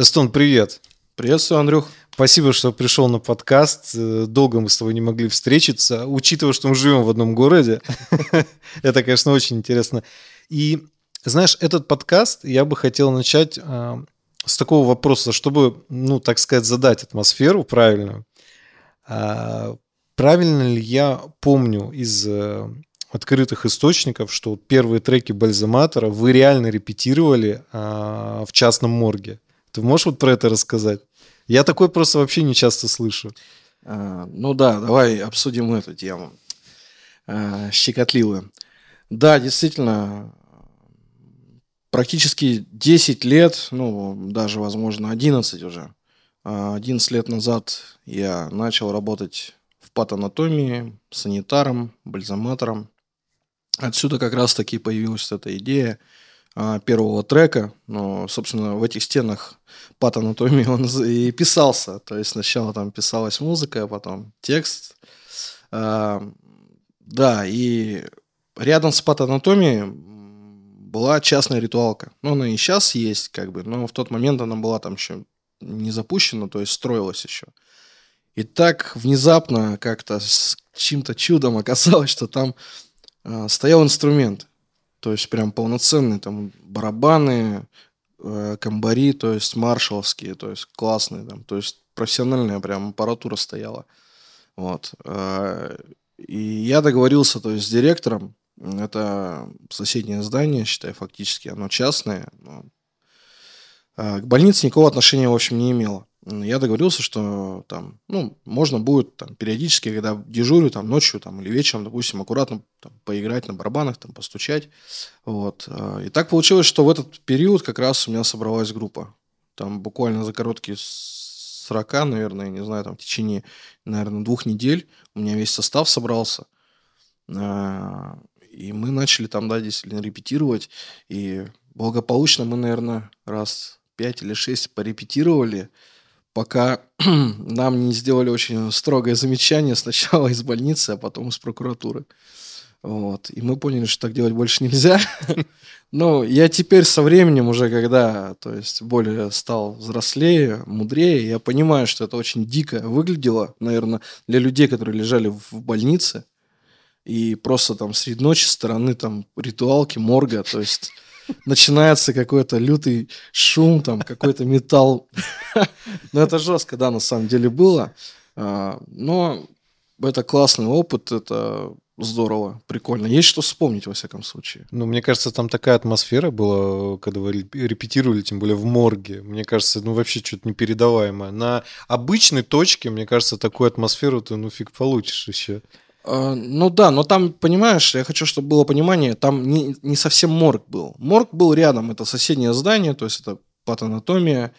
Эстон, привет. Приветствую, Андрюх. Спасибо, что пришел на подкаст. Долго мы с тобой не могли встретиться. Учитывая, что мы живем в одном городе, это, конечно, очень интересно. И, знаешь, этот подкаст я бы хотел начать э, с такого вопроса, чтобы, ну, так сказать, задать атмосферу правильную. А, правильно ли я помню из э, открытых источников, что первые треки Бальзаматора вы реально репетировали а, в частном морге? Ты можешь вот про это рассказать? Я такой просто вообще не часто слышу. А, ну да, давай обсудим эту тему. А, щекотливую. Да, действительно, практически 10 лет, ну, даже, возможно, 11 уже. 11 а, лет назад я начал работать в патанатомии, санитаром, бальзаматором. Отсюда как раз-таки появилась эта идея – первого трека, но, собственно, в этих стенах пат анатомии он и писался. То есть сначала там писалась музыка, а потом текст. А, да, и рядом с пат анатомией была частная ритуалка. Ну, она и сейчас есть, как бы, но в тот момент она была там еще не запущена, то есть строилась еще. И так внезапно как-то с чьим-то чудом оказалось, что там э, стоял инструмент. То есть прям полноценные там барабаны, э, комбари, то есть маршаловские, то есть классные там, то есть профессиональная прям аппаратура стояла. Вот. Э, и я договорился, то есть с директором, это соседнее здание, считай, фактически, оно частное. Но, э, к больнице никакого отношения, в общем, не имело я договорился, что там, ну, можно будет там периодически, когда дежурю там ночью там или вечером, допустим, аккуратно там, поиграть на барабанах, там постучать, вот. А, и так получилось, что в этот период как раз у меня собралась группа, там буквально за короткие 40, наверное, не знаю, там в течение, наверное, двух недель у меня весь состав собрался, а, и мы начали там, да, действительно репетировать, и благополучно мы, наверное, раз пять или шесть порепетировали, пока нам не сделали очень строгое замечание сначала из больницы, а потом из прокуратуры. Вот. И мы поняли, что так делать больше нельзя. Но я теперь со временем уже, когда, то есть, более стал взрослее, мудрее, я понимаю, что это очень дико выглядело, наверное, для людей, которые лежали в больнице, и просто там среди ночи стороны там ритуалки, морга, то есть начинается какой-то лютый шум, там какой-то металл. Ну, это жестко, да, на самом деле было. А, но это классный опыт, это здорово, прикольно. Есть что вспомнить, во всяком случае. Ну, мне кажется, там такая атмосфера была, когда вы репетировали, тем более в морге. Мне кажется, ну, вообще что-то непередаваемое. На обычной точке, мне кажется, такую атмосферу ты, ну, фиг получишь еще. А, ну да, но там, понимаешь, я хочу, чтобы было понимание, там не, не совсем морг был. Морг был рядом, это соседнее здание, то есть это патанатомия.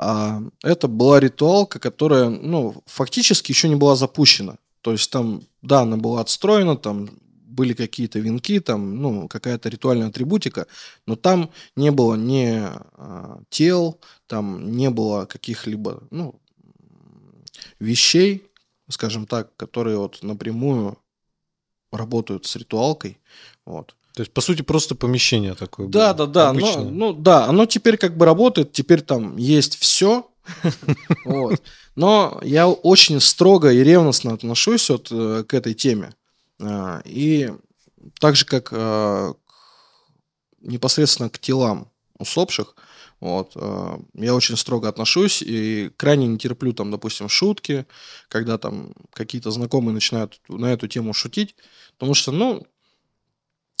А это была ритуалка, которая, ну, фактически еще не была запущена. То есть там, да, она была отстроена, там были какие-то венки, там, ну, какая-то ритуальная атрибутика, но там не было ни а, тел, там не было каких-либо, ну, вещей, скажем так, которые вот напрямую работают с ритуалкой. Вот. То есть, по сути, просто помещение такое. Да, было, да, да. Но, ну, да, оно теперь как бы работает, теперь там есть все. Вот. Но я очень строго и ревностно отношусь вот э, к этой теме. А, и так же, как э, непосредственно к телам усопших, вот. Э, я очень строго отношусь и крайне не терплю, там, допустим, шутки, когда там какие-то знакомые начинают на эту тему шутить, потому что, ну,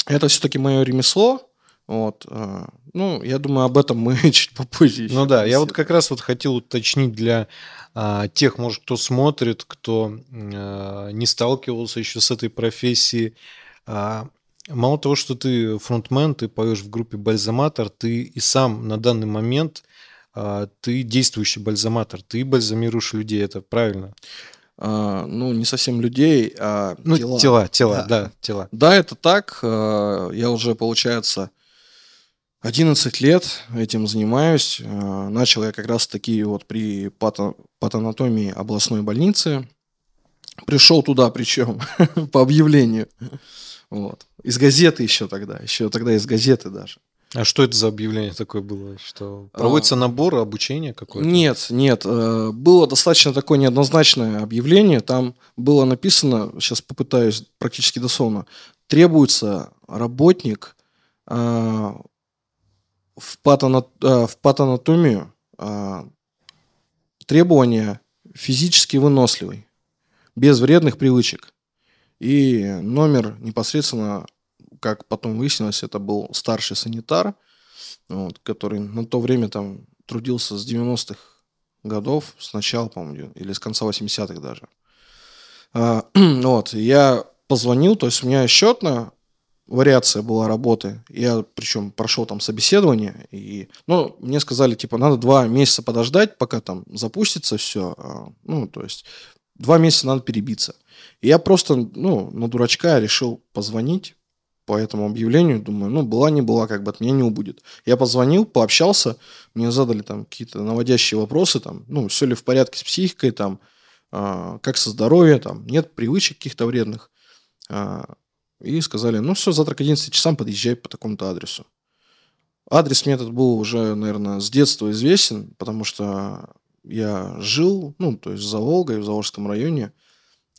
это все-таки мое ремесло, вот. Э, ну, я думаю, об этом мы чуть попозже. Ну да, я вот как раз вот хотел уточнить для а, тех, может, кто смотрит, кто а, не сталкивался еще с этой профессией. А, Мало того, что ты фронтмен, ты поешь в группе Бальзаматор, ты и сам на данный момент а, ты действующий бальзаматор, ты бальзамируешь людей, это правильно? А, ну, не совсем людей, а ну, тела. Тела, тела, да. да, тела. Да, это так. А, я уже, получается, 11 лет этим занимаюсь. А, начал я как раз-таки вот при пато патанатомии областной больницы. Пришел туда, причем по объявлению. Вот. Из газеты еще тогда, еще тогда из газеты даже. А что это за объявление такое было? Что проводится а, набор, обучение какое-то? Нет, нет. Э, было достаточно такое неоднозначное объявление. Там было написано, сейчас попытаюсь практически дословно, требуется работник э, в, патано, э, в патанатомию требования физически выносливый, без вредных привычек. И номер непосредственно как потом выяснилось, это был старший санитар, вот, который на то время там трудился с 90-х годов, с начала, по-моему, или с конца 80-х даже. А, вот, я позвонил, то есть у меня счетная вариация была работы. Я, причем, прошел там собеседование, и, ну, мне сказали, типа, надо два месяца подождать, пока там запустится все. А, ну, то есть, два месяца надо перебиться. И я просто, ну, на дурачка решил позвонить, по этому объявлению, думаю, ну, была не была, как бы от меня не убудет. Я позвонил, пообщался, мне задали там какие-то наводящие вопросы, там, ну, все ли в порядке с психикой, там, э, как со здоровьем, там, нет привычек каких-то вредных. Э, и сказали, ну, все, завтра к 11 часам подъезжай по такому-то адресу. Адрес мне этот был уже, наверное, с детства известен, потому что я жил, ну, то есть за Волгой, в Заволжском районе,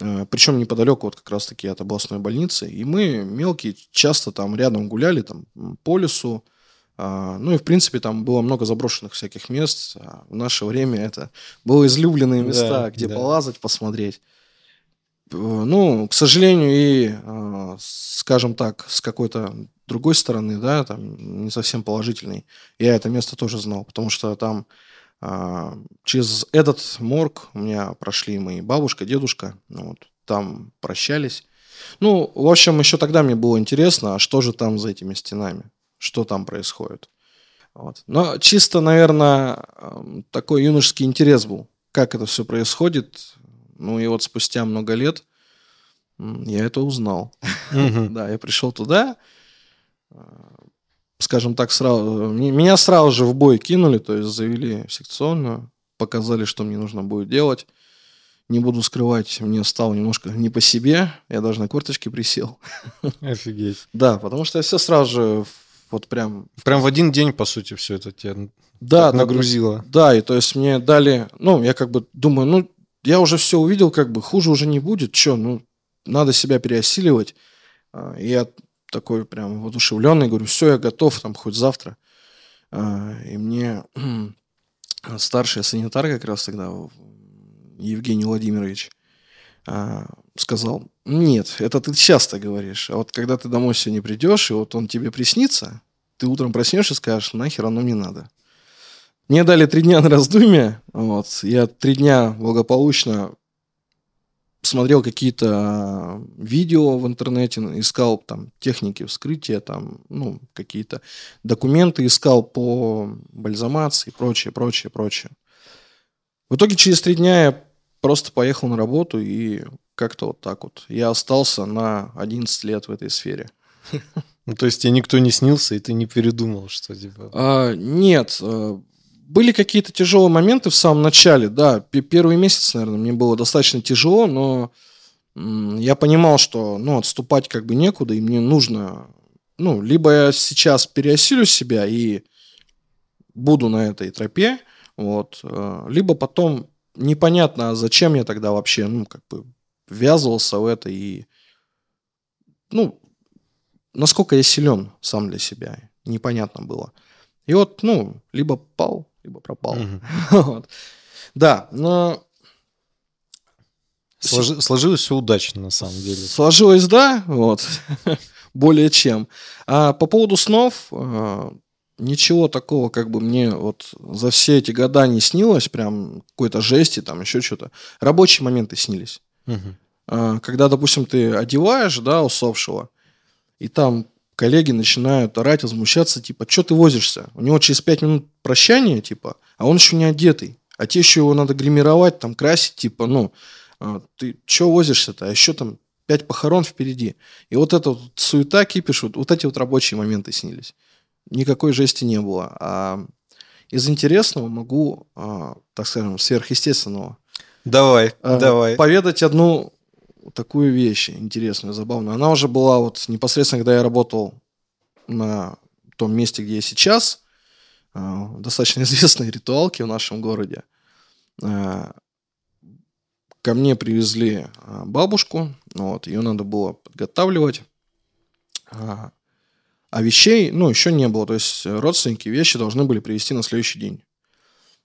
Э, Причем неподалеку вот как раз-таки от областной больницы. И мы мелкие часто там рядом гуляли, там по лесу. А, ну и, в принципе, там было много заброшенных всяких мест. А в наше время это были излюбленные места, да, где да. полазать, посмотреть. Ну, к сожалению, и, э, скажем так, с какой-то другой стороны, да, там не совсем положительный, я это место тоже знал, потому что там а, через этот морг у меня прошли мои бабушка, дедушка, ну вот, там прощались. Ну, в общем, еще тогда мне было интересно, а что же там за этими стенами, что там происходит. Вот. Но чисто, наверное, такой юношеский интерес был, как это все происходит. Ну и вот спустя много лет я это узнал. Да, я пришел туда, скажем так, сразу, меня сразу же в бой кинули, то есть завели в секционную, показали, что мне нужно будет делать. Не буду скрывать, мне стало немножко не по себе, я даже на корточке присел. Офигеть. Да, потому что я все сразу же вот прям... Прям в один день, по сути, все это тебя да, нагрузило. Да, и то есть мне дали, ну, я как бы думаю, ну, я уже все увидел, как бы хуже уже не будет, что, ну, надо себя переосиливать. А, я такой прям воодушевленный, говорю, все, я готов, там, хоть завтра. А, и мне старший санитар как раз тогда, Евгений Владимирович, а, сказал, нет, это ты часто говоришь, а вот когда ты домой сегодня придешь, и вот он тебе приснится, ты утром проснешься и скажешь, нахер оно мне надо. Мне дали три дня на раздумье, вот, я три дня благополучно смотрел какие-то а, видео в интернете, искал там техники вскрытия, там, ну, какие-то документы искал по бальзамации и прочее, прочее, прочее. В итоге через три дня я просто поехал на работу и как-то вот так вот. Я остался на 11 лет в этой сфере. Ну, то есть тебе никто не снился, и ты не передумал, что типа... А, нет, а, были какие-то тяжелые моменты в самом начале, да. Первый месяц, наверное, мне было достаточно тяжело, но я понимал, что ну, отступать как бы некуда, и мне нужно, ну, либо я сейчас переосилю себя и буду на этой тропе, вот, э, либо потом непонятно, а зачем я тогда вообще, ну, как бы ввязывался в это и, ну, насколько я силен сам для себя, непонятно было. И вот, ну, либо пал, либо пропал. вот. Да, но... Сложи, сложилось все удачно, на самом деле. Сложилось, да, вот, более чем. А по поводу снов, э, ничего такого, как бы мне вот за все эти года не снилось, прям какой-то жести, там еще что-то. Рабочие моменты снились. Угу. Когда, допустим, ты одеваешь, да, усопшего, и там коллеги начинают орать, возмущаться, типа, что ты возишься? У него через пять минут прощания, типа, а он еще не одетый. А те еще его надо гримировать, там, красить, типа, ну, а, ты что возишься-то? А еще там пять похорон впереди. И вот эта вот суета, кипиш, вот, вот эти вот рабочие моменты снились. Никакой жести не было. А из интересного могу, а, так скажем, сверхъестественного. Давай, а, давай. Поведать одну такую вещь интересную, забавную. Она уже была вот непосредственно, когда я работал на том месте, где я сейчас, э, достаточно известной ритуалки в нашем городе, э, ко мне привезли э, бабушку, вот, ее надо было подготавливать, а вещей, ну, еще не было, то есть родственники вещи должны были привезти на следующий день.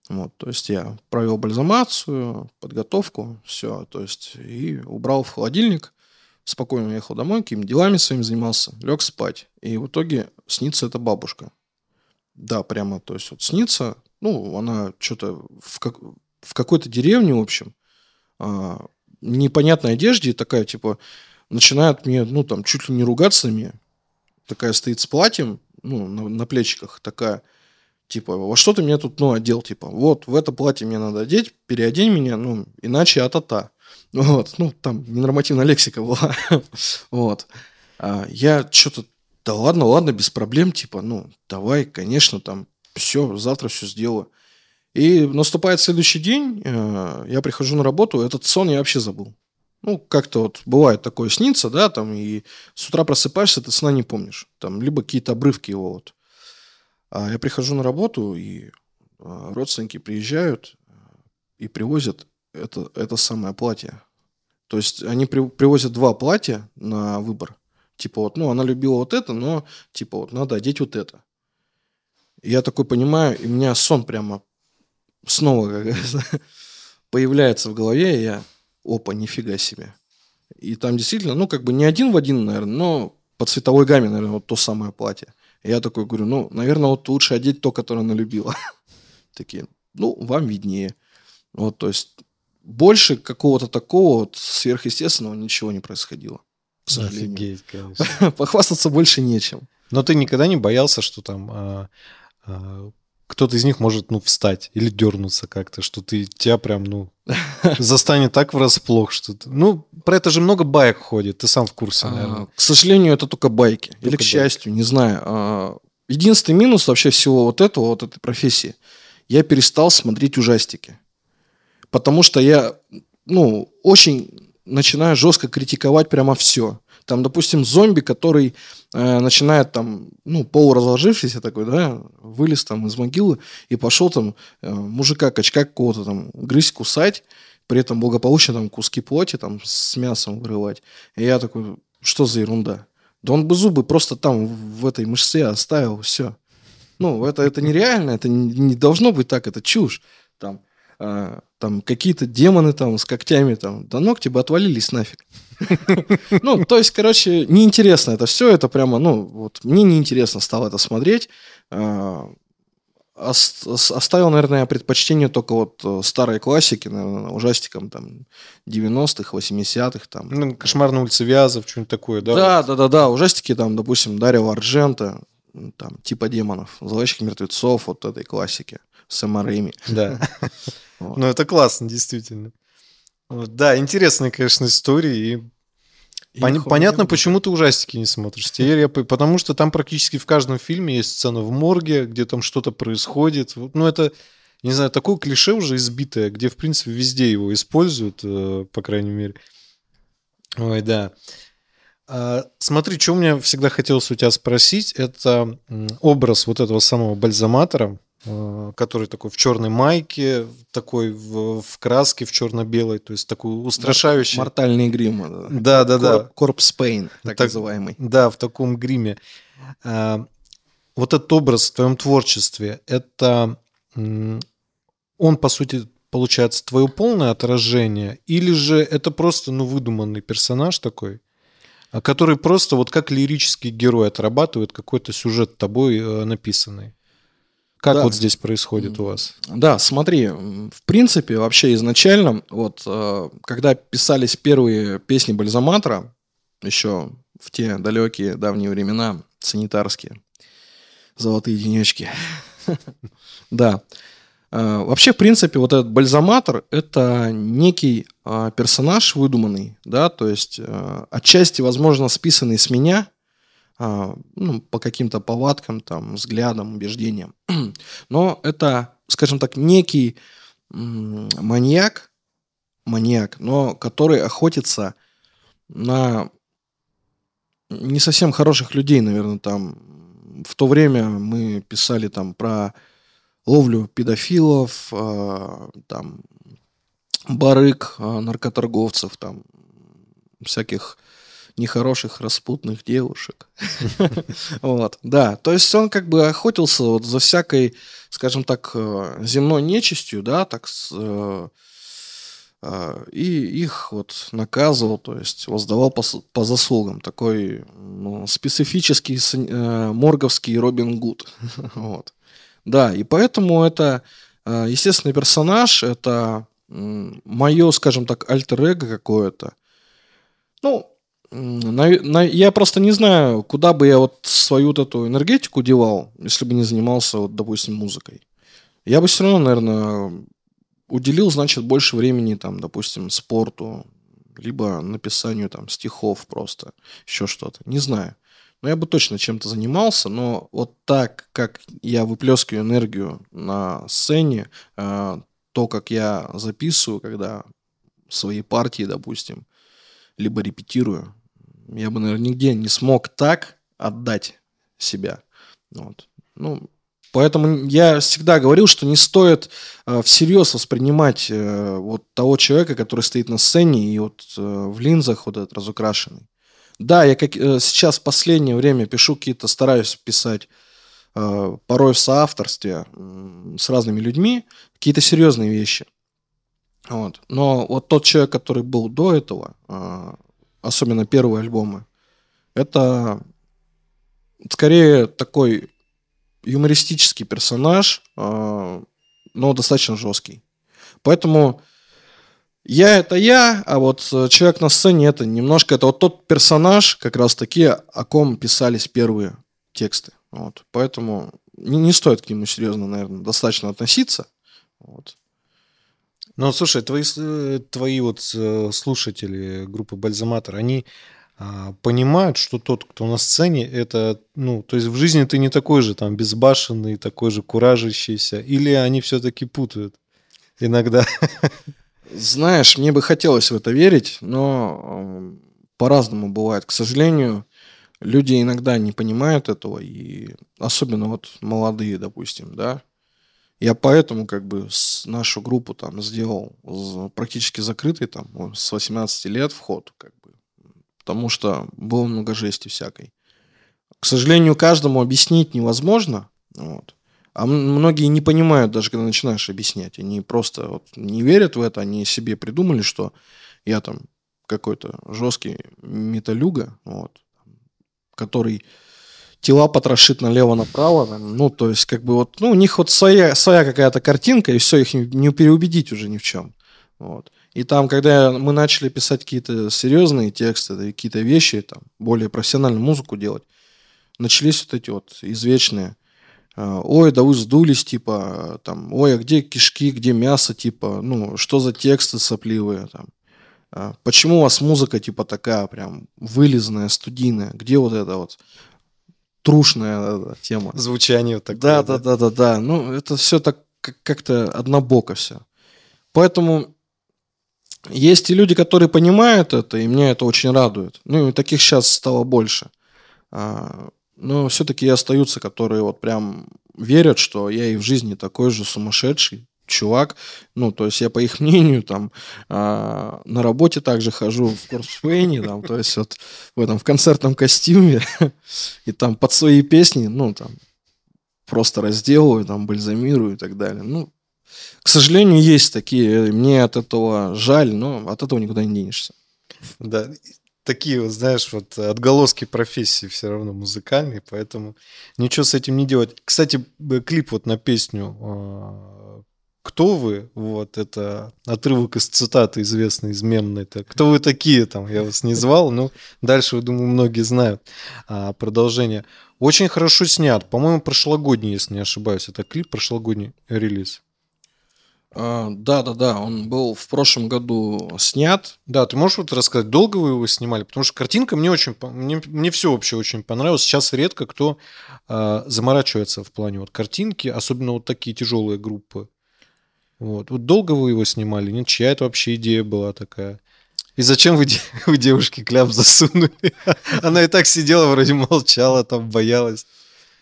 Вот, то есть я провел бальзамацию, подготовку, все, то есть и убрал в холодильник, спокойно уехал домой, какими делами своими занимался, лег спать. И в итоге снится эта бабушка. Да, прямо, то есть вот снится, ну, она что-то в, как, в какой-то деревне, в общем, а, непонятной одежде, такая, типа, начинает мне, ну, там, чуть ли не ругаться на меня. Такая стоит с платьем, ну, на, на плечиках, такая, Типа, во что ты меня тут, ну, одел, типа, вот, в это платье мне надо одеть, переодень меня, ну, иначе а-та-та. Вот, ну, там ненормативная лексика была. вот. А я что-то, да ладно, ладно, без проблем, типа, ну, давай, конечно, там, все, завтра все сделаю. И наступает следующий день, э, я прихожу на работу, этот сон я вообще забыл. Ну, как-то вот бывает такое снится, да, там, и с утра просыпаешься, ты сна не помнишь. Там, либо какие-то обрывки его вот. А я прихожу на работу, и а, родственники приезжают а, и привозят это, это самое платье. То есть они при, привозят два платья на выбор. Типа вот, ну, она любила вот это, но типа вот надо одеть вот это. Я такой понимаю, и у меня сон прямо снова как появляется в голове, и я, опа, нифига себе. И там действительно, ну, как бы не один в один, наверное, но по цветовой гамме, наверное, вот то самое платье я такой говорю, ну, наверное, вот лучше одеть то, которое она любила. Такие, ну, вам виднее. Вот, то есть больше какого-то такого вот сверхъестественного ничего не происходило. К сожалению. Офигеть, конечно. Похвастаться больше нечем. Но ты никогда не боялся, что там а, а, кто-то из них может, ну, встать или дернуться как-то, что ты тебя прям, ну, застанет так врасплох, что ты... Ну, про это же много байк ходит, ты сам в курсе, наверное. А, к сожалению, это только байки. Только или к счастью, байки. не знаю. А, единственный минус вообще всего вот этого, вот этой профессии, я перестал смотреть ужастики. Потому что я, ну, очень начинаю жестко критиковать прямо все. Там, допустим, зомби, который э, начинает там, ну, полуразложившийся такой, да, вылез там из могилы и пошел там э, мужика, качка какого-то там грызть, кусать, при этом благополучно там куски плоти там с мясом вырывать. И я такой, что за ерунда? Да он бы зубы просто там в этой мышце оставил, все. Ну, это, это нереально, это не, не должно быть так, это чушь. Там, э, там какие-то демоны там с когтями, там, да ногти бы отвалились нафиг. Ну, то есть, короче, неинтересно это все, это прямо, ну, вот мне неинтересно стало это смотреть. А, оставил, наверное, предпочтение только вот э, старой классики, наверное, ужастикам там 90-х, 80-х. Там. Ну, Кошмар на улице Вязов, что-нибудь такое, да? Да, да, да, да. Ужастики там, допустим, Дарья Арджента, там, типа демонов, Зловещих мертвецов, вот этой классики. Сэма Рэйми. Да. Ну, это классно, действительно. Да, интересная, конечно, история. И и Пон- понятно, почему ты ужастики не смотришь. Теперь я, потому что там практически в каждом фильме есть сцена в морге, где там что-то происходит. Ну, это, не знаю, такое клише уже избитое, где, в принципе, везде его используют, э, по крайней мере. Ой, да. А, смотри, что у меня всегда хотелось у тебя спросить, это образ вот этого самого бальзаматора, Э, который такой в черной майке, такой в, в краске в черно-белой, то есть такой устрашающий. Мортальный грим. Да, да, да. Корпс Пейн, так, так называемый. Да, в таком гриме. А, вот этот образ в твоем творчестве, это он, по сути, получается твое полное отражение, или же это просто, ну, выдуманный персонаж такой, а который просто вот как лирический герой отрабатывает какой-то сюжет тобой э, написанный? Как да. вот здесь происходит у вас? Да, смотри, в принципе, вообще изначально, вот э, когда писались первые песни Бальзаматора, еще в те далекие давние времена, санитарские, золотые денечки, да. Э, вообще, в принципе, вот этот бальзаматор – это некий э, персонаж выдуманный, да, то есть отчасти, возможно, списанный с меня, а, ну, по каким-то повадкам, там, взглядам, убеждениям. Но это, скажем так, некий маньяк, маньяк, но который охотится на не совсем хороших людей, наверное, там в то время мы писали там про ловлю педофилов, э, там барыг, э, наркоторговцев, там всяких нехороших распутных девушек. Вот, да. То есть он как бы охотился вот за всякой, скажем так, э, земной нечистью, да, так и их вот наказывал, то есть воздавал по, по заслугам. Такой ну, специфический морговский Робин Гуд. вот. Да, и поэтому это э, естественный персонаж, это мое, скажем так, альтер-эго какое-то. Ну, на, на, я просто не знаю, куда бы я вот свою вот эту энергетику девал, если бы не занимался, вот, допустим, музыкой. Я бы все равно, наверное, уделил, значит, больше времени, там, допустим, спорту, либо написанию там стихов просто, еще что-то. Не знаю. Но я бы точно чем-то занимался, но вот так, как я выплескиваю энергию на сцене, э, то, как я записываю, когда свои партии, допустим, либо репетирую, я бы, наверное, нигде не смог так отдать себя. Вот. Ну, поэтому я всегда говорил, что не стоит э, всерьез воспринимать э, вот того человека, который стоит на сцене и вот в линзах вот этот разукрашенный. Да, я как, э, сейчас в последнее время пишу какие-то, стараюсь писать э, порой в соавторстве с разными людьми какие-то серьезные вещи. Вот. Но вот тот человек, который был до этого, э, особенно первые альбомы, это скорее такой юмористический персонаж, но достаточно жесткий. Поэтому я это я, а вот э, человек на сцене это немножко, это вот тот персонаж, как раз таки, о ком писались первые тексты. Вот. Поэтому не, не стоит к нему серьезно, наверное, достаточно относиться. Вот. Ну, слушай, твои, э, твои вот э, слушатели группы Бальзаматор, они а, понимают, что тот, кто на сцене, это, ну, то есть в жизни ты не такой же там безбашенный, такой же куражащийся, или они все-таки путают иногда? Знаешь, мне бы хотелось в это верить, но э, по-разному бывает. К сожалению, люди иногда не понимают этого, и особенно вот молодые, допустим, да. Я поэтому как бы нашу группу там сделал практически закрытый там с 18 лет вход, как бы, потому что было много жести всякой. К сожалению, каждому объяснить невозможно, вот. А многие не понимают, даже когда начинаешь объяснять. Они просто вот не верят в это, они себе придумали, что я там какой-то жесткий металюга, вот, который тела потрошит налево-направо. Ну, то есть, как бы вот, ну, у них вот своя, своя какая-то картинка, и все, их не переубедить уже ни в чем. Вот. И там, когда мы начали писать какие-то серьезные тексты, какие-то вещи, там, более профессиональную музыку делать, начались вот эти вот извечные ой, да вы сдулись, типа, там, ой, а где кишки, где мясо, типа, ну, что за тексты сопливые, там, а, почему у вас музыка, типа, такая прям вылизанная, студийная, где вот это вот трушная эта тема? Звучание вот такое. Да, да, да, да, да, ну, это все так как-то однобоко все. Поэтому есть и люди, которые понимают это, и меня это очень радует. Ну, и таких сейчас стало больше. Но все-таки остаются, которые вот прям верят, что я и в жизни такой же сумасшедший чувак. Ну, то есть я, по их мнению, там, э, на работе также хожу в корпсфейне, там, то есть вот в этом, в концертном костюме, и там под свои песни, ну, там, просто разделываю, там, бальзамирую и так далее. Ну, к сожалению, есть такие, мне от этого жаль, но от этого никуда не денешься. Да, такие вот, знаешь, вот отголоски профессии все равно музыкальные, поэтому ничего с этим не делать. Кстати, клип вот на песню а, «Кто вы?» Вот, это отрывок из цитаты известной, из мемной. -то. «Кто вы такие?» Там я вас не звал, но дальше, думаю, многие знают а, продолжение. Очень хорошо снят. По-моему, прошлогодний, если не ошибаюсь. Это клип прошлогодний релиз. А, да, да, да, он был в прошлом году снят. Да, ты можешь вот рассказать, долго вы его снимали? Потому что картинка мне очень, мне, мне все вообще очень понравилось. Сейчас редко кто э, заморачивается в плане вот картинки, особенно вот такие тяжелые группы. Вот. вот долго вы его снимали? Нет, чья это вообще идея была такая? И зачем вы, вы девушке кляп засунули? Она и так сидела, вроде молчала, там боялась.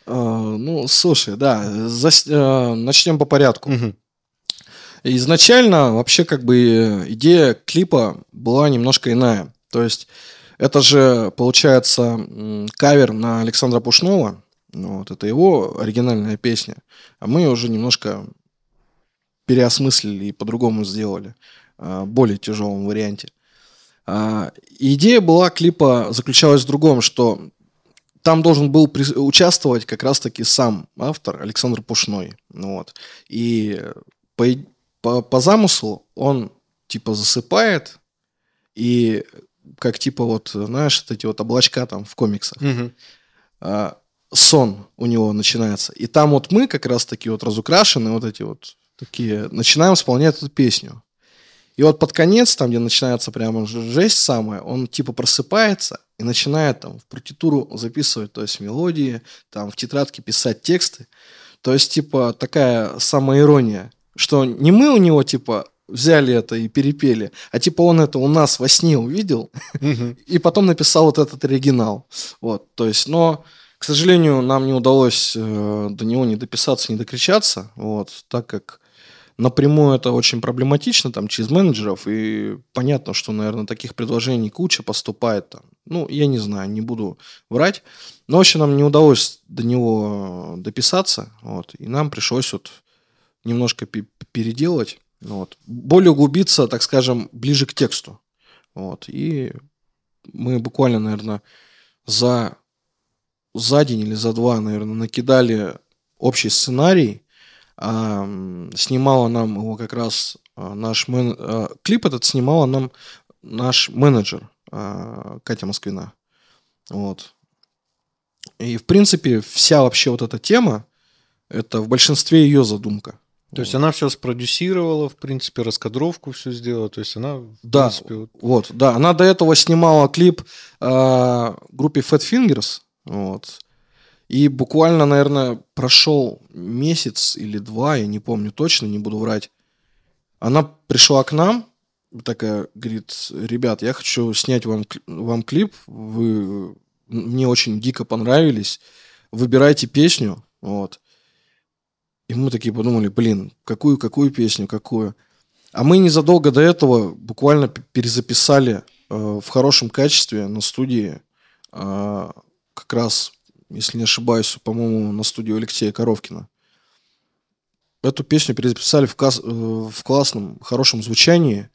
А, ну, слушай, да, э, начнем по порядку. Изначально вообще как бы идея клипа была немножко иная. То есть это же, получается, кавер на Александра Пушнова. Ну, Вот, это его оригинальная песня. А мы уже немножко переосмыслили и по-другому сделали. а, более тяжелом варианте. А, Идея была клипа заключалась в другом, что там должен был прис- участвовать как раз-таки сам автор Александр Пушной. Ну Вот. И по, и- по, по замыслу он типа засыпает, и как типа вот, знаешь, вот эти вот облачка там в комиксах, Мгм. а, сон у него начинается. И там вот мы как раз таки вот разукрашены, вот эти вот такие, начинаем исполнять эту песню. И вот под конец, там, где начинается прямо жесть самая, он типа просыпается и начинает там в партитуру записывать, то есть мелодии, там в тетрадке писать тексты. То есть, типа, такая самоирония, что не мы у него, типа, взяли это и перепели, а типа он это у нас во сне увидел, и потом написал вот этот оригинал. Вот, то есть, но, к сожалению, нам не удалось э, до него не дописаться, не докричаться, вот, так как напрямую это очень проблематично, там, через менеджеров, и понятно, что, наверное, таких предложений куча поступает там. Ну, я не знаю, не буду врать. Но, в общем, нам не удалось до него дописаться, вот, и нам пришлось вот немножко пе- переделать, ну вот, более углубиться, так скажем, ближе к тексту. Вот, и мы буквально, наверное, за, за день или за два, наверное, накидали общий сценарий. А, снимала нам его как раз а, наш мен... а, клип этот снимала нам наш менеджер а, Катя Москвина. Вот. И, в принципе, вся вообще вот эта тема, это в большинстве ее задумка. То есть она все спродюсировала, в принципе, раскадровку все сделала. То есть она, в Да, принципе, вот- Вот, да. Она до этого снимала клип э, группе Fat Fingers. Вот. И буквально, наверное, прошел месяц или два, я не помню точно, не буду врать. Она пришла к нам, такая, говорит, ребят, я хочу снять вам, вам клип, вы мне очень дико понравились, выбирайте песню, вот. И мы такие подумали, блин, какую, какую песню, какую? А мы незадолго до этого буквально перезаписали э, в хорошем качестве на студии, э, как раз, если не ошибаюсь, по-моему, на студию Алексея Коровкина. Эту песню перезаписали в, кас- э, в классном, хорошем звучании.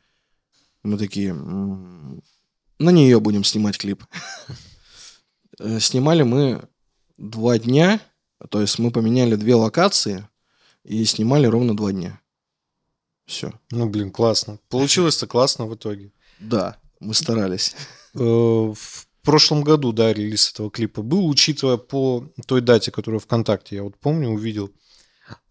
Мы такие, «М, на нее будем снимать клип. Э, Снимали мы два дня, то есть мы поменяли две локации и снимали ровно два дня. Все. ну, блин, классно. Получилось-то классно в итоге. Да, мы старались. Э, В прошлом году, да, релиз этого клипа был, учитывая по той дате, которую ВКонтакте, я вот помню, увидел.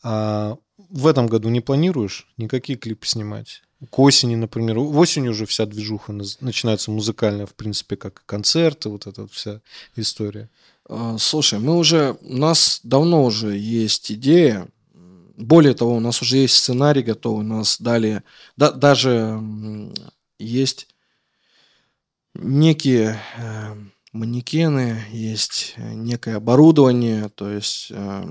А в этом году не планируешь никакие клипы снимать? К осени, например. В осени уже вся движуха начинается музыкальная, в принципе, как концерты, вот эта вот вся история. А, Слушай, мы уже, у нас давно уже есть идея. Более того, у нас уже есть сценарий готовый, нас дали, да- даже есть некие э, манекены, есть э, некое оборудование, то есть э,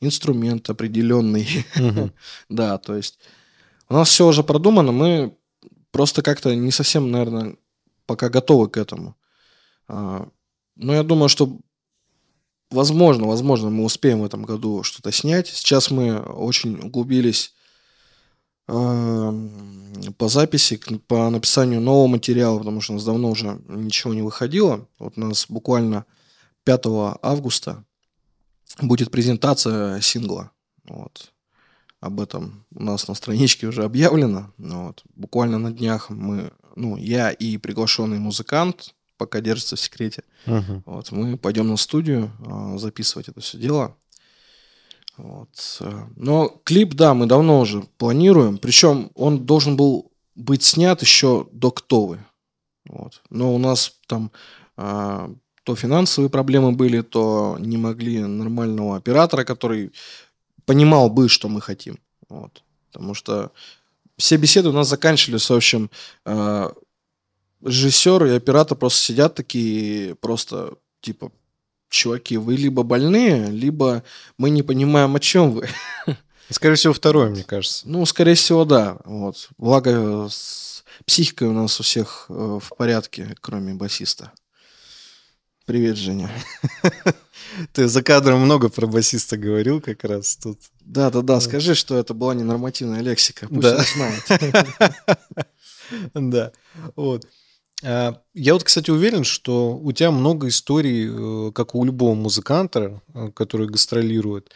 инструмент определенный. Да, то есть у нас все уже продумано, мы просто как-то не совсем, наверное, пока готовы к этому. А, Но я думаю, что возможно, возможно, мы успеем в этом году что-то снять. Сейчас мы очень углубились эм, по записи, по написанию нового материала, потому что у нас давно уже ничего не выходило. Вот у нас буквально 5 августа будет презентация сингла. Вот. Об этом у нас на страничке уже объявлено. Вот. Буквально на днях мы, ну, я и приглашенный музыкант, пока держится в секрете, Мгм. вот, мы пойдем на студию а, записывать это все дело. Вот. э, Но клип, да, мы давно уже планируем. Причем он должен был быть снят еще до Ктовы. Вот. Но у нас там а, то финансовые проблемы были, то не могли нормального оператора, который понимал бы, что мы хотим. Вот. Потому что все беседы у нас заканчивались, в общем, режиссер и оператор просто сидят такие, просто типа чуваки, вы либо больные, либо мы не понимаем, о чем вы. Скорее всего, второе, мне кажется. Ну, скорее всего, да. Вот. Благо, с психикой у нас у всех э, в порядке, кроме басиста. Привет, Женя. Ты за кадром много про басиста говорил как раз тут. Да, да, да. Скажи, что это была ненормативная лексика. Пусть Да. он знает. Да, вот. А, Я вот, кстати, уверен, что у тебя много историй, э, как у любого музыканта, э, который гастролирует,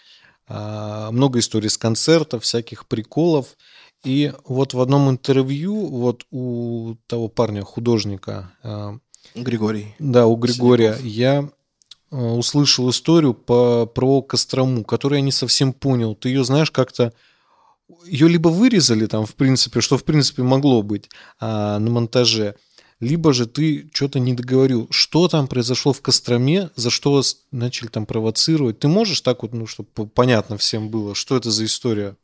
много историй с концертов, всяких приколов. И вот в одном интервью вот у того парня, художника, Григорий. да, у Григория, Синяков. я э, услышал историю по, про Кострому, которую я не совсем понял. Ты ее знаешь как-то... Ее либо вырезали там, в принципе, что в принципе могло быть а, на монтаже, либо же ты что-то не договорил. Что там произошло в Костроме, за что вас начали там провоцировать? Ты можешь так вот, ну, чтобы понятно всем было, что это за история?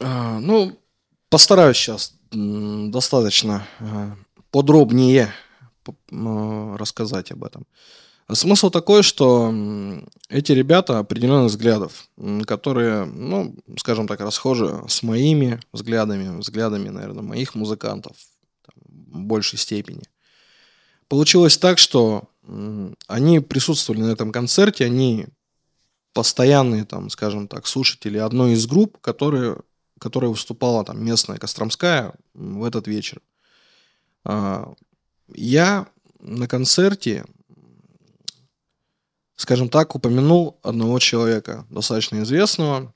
А, ну, постараюсь сейчас достаточно а, подробнее рассказать об этом. Смысл такой, что эти ребята определенных взглядов, которые, ну, скажем так, расхожи с моими взглядами, взглядами, наверное, моих музыкантов большей степени. Получилось так, что они присутствовали на этом концерте, они постоянные, там, скажем так, слушатели одной из групп, которые, которая выступала там местная Костромская в этот вечер. А, Я на концерте, скажем так, упомянул одного человека, достаточно известного.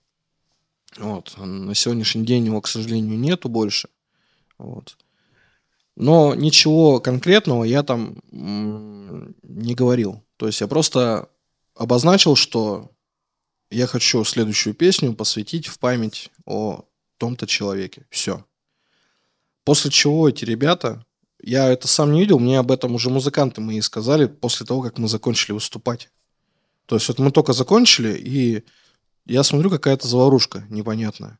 Вот. На сегодняшний день его, к сожалению, нету больше. Вот. Но ничего конкретного я там не говорил. То есть я просто обозначил, что я хочу следующую песню посвятить в память о том-то человеке. Все. После чего эти ребята, я это сам не видел, мне об этом уже музыканты мои сказали после того, как мы закончили выступать. То есть вот мы только закончили, и я смотрю, какая-то заварушка непонятная.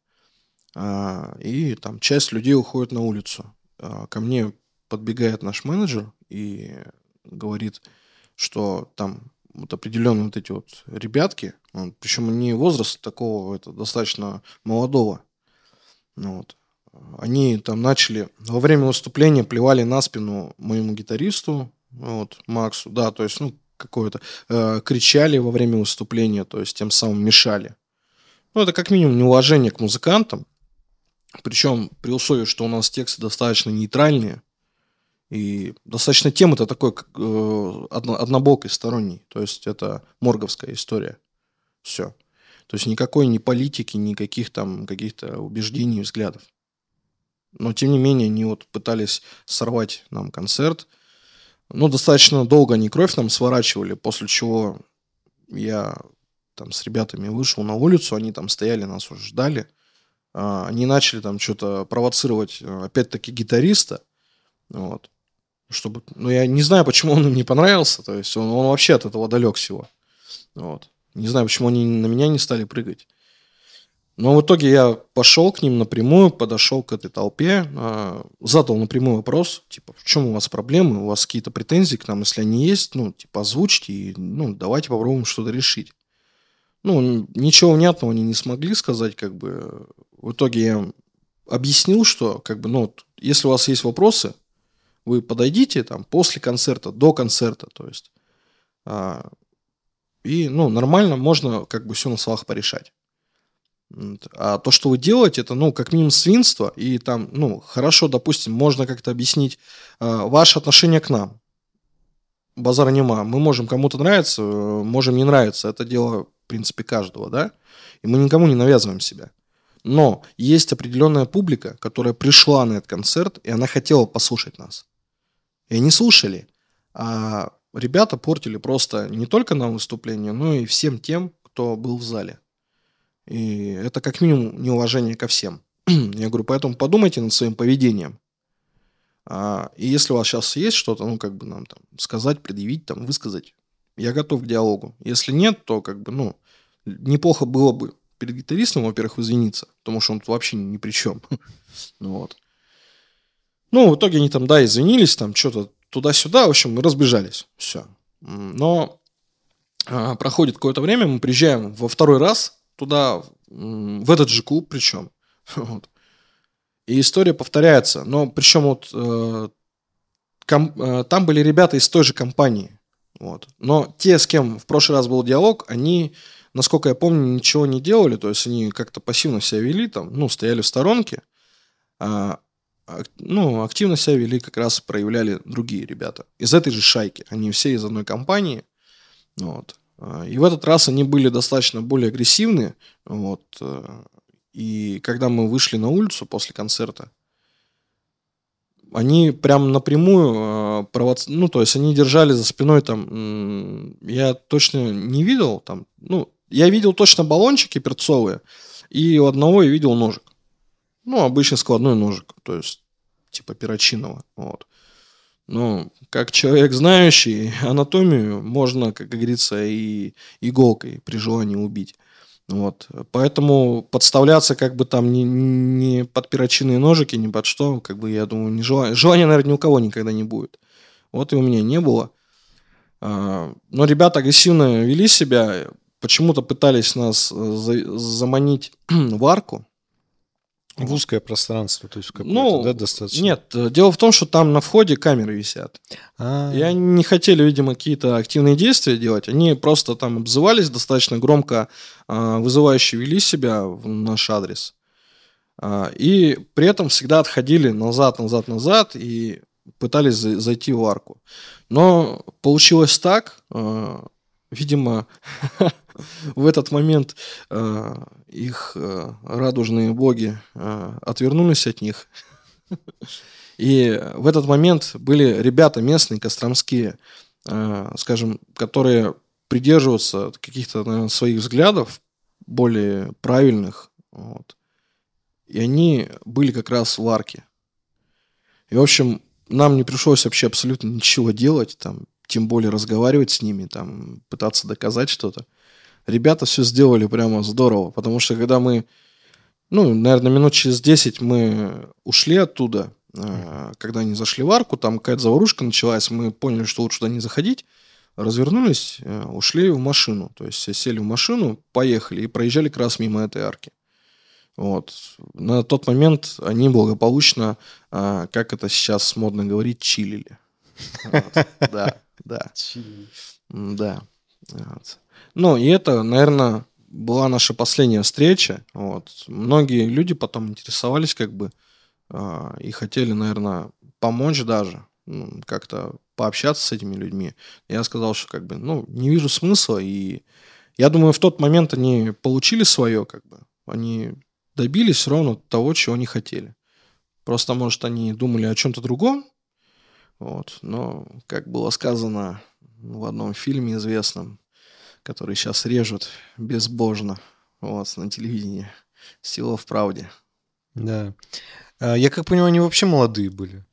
А, и там часть людей уходит на улицу. А, ко мне подбегает наш менеджер и говорит, что там вот определенные вот эти вот ребятки, причем они возраст такого это достаточно молодого, ну вот, они там начали во время выступления плевали на спину моему гитаристу, вот, Максу, да, то есть, ну, какое-то, э, кричали во время выступления, то есть тем самым мешали. Ну, это как минимум неуважение к музыкантам, причем при условии, что у нас тексты достаточно нейтральные, и достаточно тема-то такой как, э, одно- однобокой, сторонней. То есть это морговская история. Все. То есть никакой ни политики, никаких там каких-то убеждений, взглядов. Но тем не менее они вот пытались сорвать нам концерт. Ну, достаточно долго они кровь нам сворачивали, после чего я там с ребятами вышел на улицу, они там стояли, нас уже ждали. А, Они начали там что-то провоцировать, э, опять-таки, гитариста. Вот. Чтобы, ну, я не знаю, почему он им не понравился. То есть он, он вообще от этого далек всего. Вот. Не знаю, почему они на меня не стали прыгать. Но в итоге я пошел к ним напрямую, подошел к этой толпе, а, задал напрямую вопрос, типа, в чем у вас проблемы, у вас какие-то претензии к нам, если они есть, ну, типа, озвучьте, и, ну, давайте попробуем что-то решить. Ну, ничего внятного они не смогли сказать, как бы. В итоге я объяснил, что, как бы, ну, если у вас есть вопросы, вы подойдите там после концерта, до концерта, то есть. а, и, ну, нормально можно как бы все на словах порешать. А то, что вы делаете, это, ну, как минимум свинство, и там, ну, хорошо, допустим, можно как-то объяснить а, ваше отношение к нам. Базара нема. Мы можем кому-то нравиться, э, можем не нравиться. Это дело, в принципе, каждого, да? И мы никому не навязываем себя. Но есть определенная публика, которая пришла на этот концерт, и она хотела послушать нас. И они слушали. А ребята портили просто не только нам выступление, но и всем тем, кто был в зале. И это как минимум неуважение ко всем. Я говорю, поэтому подумайте над своим поведением. А, и если у вас сейчас есть что-то, ну, как бы нам там сказать, предъявить, там, высказать, я готов к диалогу. Если нет, то, как бы, ну, неплохо было бы перед гитаристом, во-первых, извиниться, потому что он тут вообще ни при чем. Ну, вот. Ну, в итоге они там, да, извинились, там, что-то туда-сюда, в общем, мы разбежались. Все. Но а, проходит какое-то время, мы приезжаем во второй раз туда, в этот же клуб причем. Вот. И история повторяется. Но причем вот э, ком, э, там были ребята из той же компании. Вот. Но те, с кем в прошлый раз был диалог, они, насколько я помню, ничего не делали. То есть они как-то пассивно себя вели, там, ну, стояли в сторонке. А, ну, активно себя вели, как раз проявляли другие ребята. Из этой же шайки. Они все из одной компании. Вот. А, и в этот раз они были достаточно более агрессивны. Вот. Э, и когда мы вышли на улицу после концерта, они прям напрямую э, провоци... ну, то есть они держали за спиной там, я точно не видел там, ну, я видел точно баллончики перцовые, и у одного я видел ножик. Ну, обычный складной ножик, то есть типа перочинного, вот. Ну, как человек знающий анатомию, можно, как говорится, и иголкой при желании убить. Вот. Поэтому подставляться как бы там не, не под перочинные ножики, ни под что, как бы я думаю, не желание. Желания, наверное, ни у кого никогда не будет. Вот и у меня не было. А, но ребята агрессивно вели себя, почему-то пытались нас э, заманить в арку. В узкое пространство, то есть ну, да, достаточно? Нет, э, дело в том, что там на входе камеры висят. А-а-а. И они не хотели, видимо, какие-то активные действия делать. Они просто там обзывались достаточно громко, а, вызывающе вели себя в наш адрес. А, и при этом всегда отходили назад, назад, назад и пытались зайти в арку. Но получилось так, а, видимо, в этот момент э, их э, радужные боги э, отвернулись от них. И в этот момент были ребята местные, костромские, э, скажем, которые придерживаются каких-то наверное, своих взглядов, более правильных. Вот. И они были как раз в арке. И, в общем, нам не пришлось вообще абсолютно ничего делать, там, тем более разговаривать с ними, там, пытаться доказать что-то ребята все сделали прямо здорово, потому что когда мы, ну, наверное, минут через 10 мы ушли оттуда, э, когда они зашли в арку, там какая-то заварушка началась, мы поняли, что лучше туда не заходить, развернулись, э, ушли в машину, то есть сели в машину, поехали и проезжали как раз мимо этой арки. Вот. На тот момент они благополучно, э, как это сейчас модно говорить, чилили. Да, да. Да. Ну, и это, наверное, была наша последняя встреча. Вот. Многие люди потом интересовались как бы э, и хотели, наверное, помочь даже, ну, как-то пообщаться с этими людьми. Я сказал, что как бы, ну, не вижу смысла. И я думаю, в тот момент они получили свое, как бы. Они добились ровно того, чего они хотели. Просто, может, они думали о чем-то другом. Вот. Но, как было сказано в одном фильме известном, который сейчас режут безбожно вот, на телевидении. Сила в правде. Да. А, я как понимаю, они вообще молодые были.